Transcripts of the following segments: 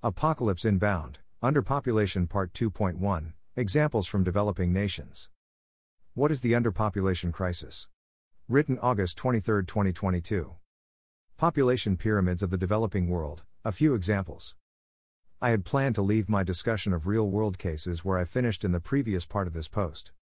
Apocalypse Inbound, Underpopulation Part 2.1 Examples from Developing Nations. What is the underpopulation crisis? Written August 23, 2022. Population Pyramids of the Developing World, a few examples. I had planned to leave my discussion of real world cases where I finished in the previous part of this post.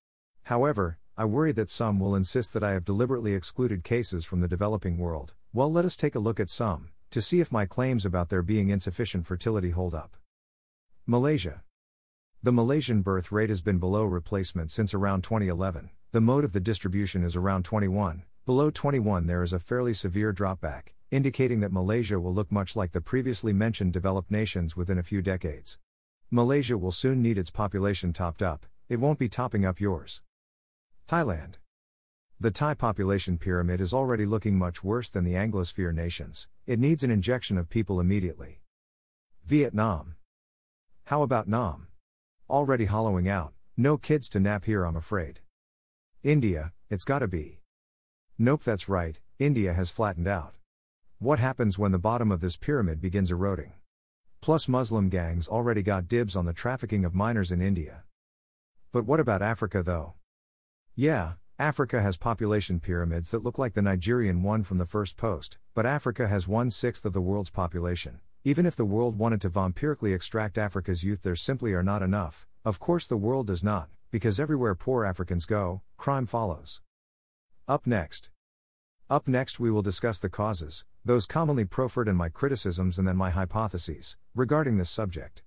However, I worry that some will insist that I have deliberately excluded cases from the developing world. Well, let us take a look at some to see if my claims about there being insufficient fertility hold up. Malaysia. The Malaysian birth rate has been below replacement since around 2011. The mode of the distribution is around 21. Below 21, there is a fairly severe dropback, indicating that Malaysia will look much like the previously mentioned developed nations within a few decades. Malaysia will soon need its population topped up, it won't be topping up yours. Thailand. The Thai population pyramid is already looking much worse than the Anglosphere nations, it needs an injection of people immediately. Vietnam. How about Nam? Already hollowing out, no kids to nap here, I'm afraid. India, it's gotta be. Nope, that's right, India has flattened out. What happens when the bottom of this pyramid begins eroding? Plus, Muslim gangs already got dibs on the trafficking of minors in India. But what about Africa though? Yeah, Africa has population pyramids that look like the Nigerian one from the first post, but Africa has one sixth of the world's population. Even if the world wanted to vampirically extract Africa's youth, there simply are not enough. Of course, the world does not, because everywhere poor Africans go, crime follows. Up next. Up next, we will discuss the causes, those commonly proffered, and my criticisms, and then my hypotheses regarding this subject.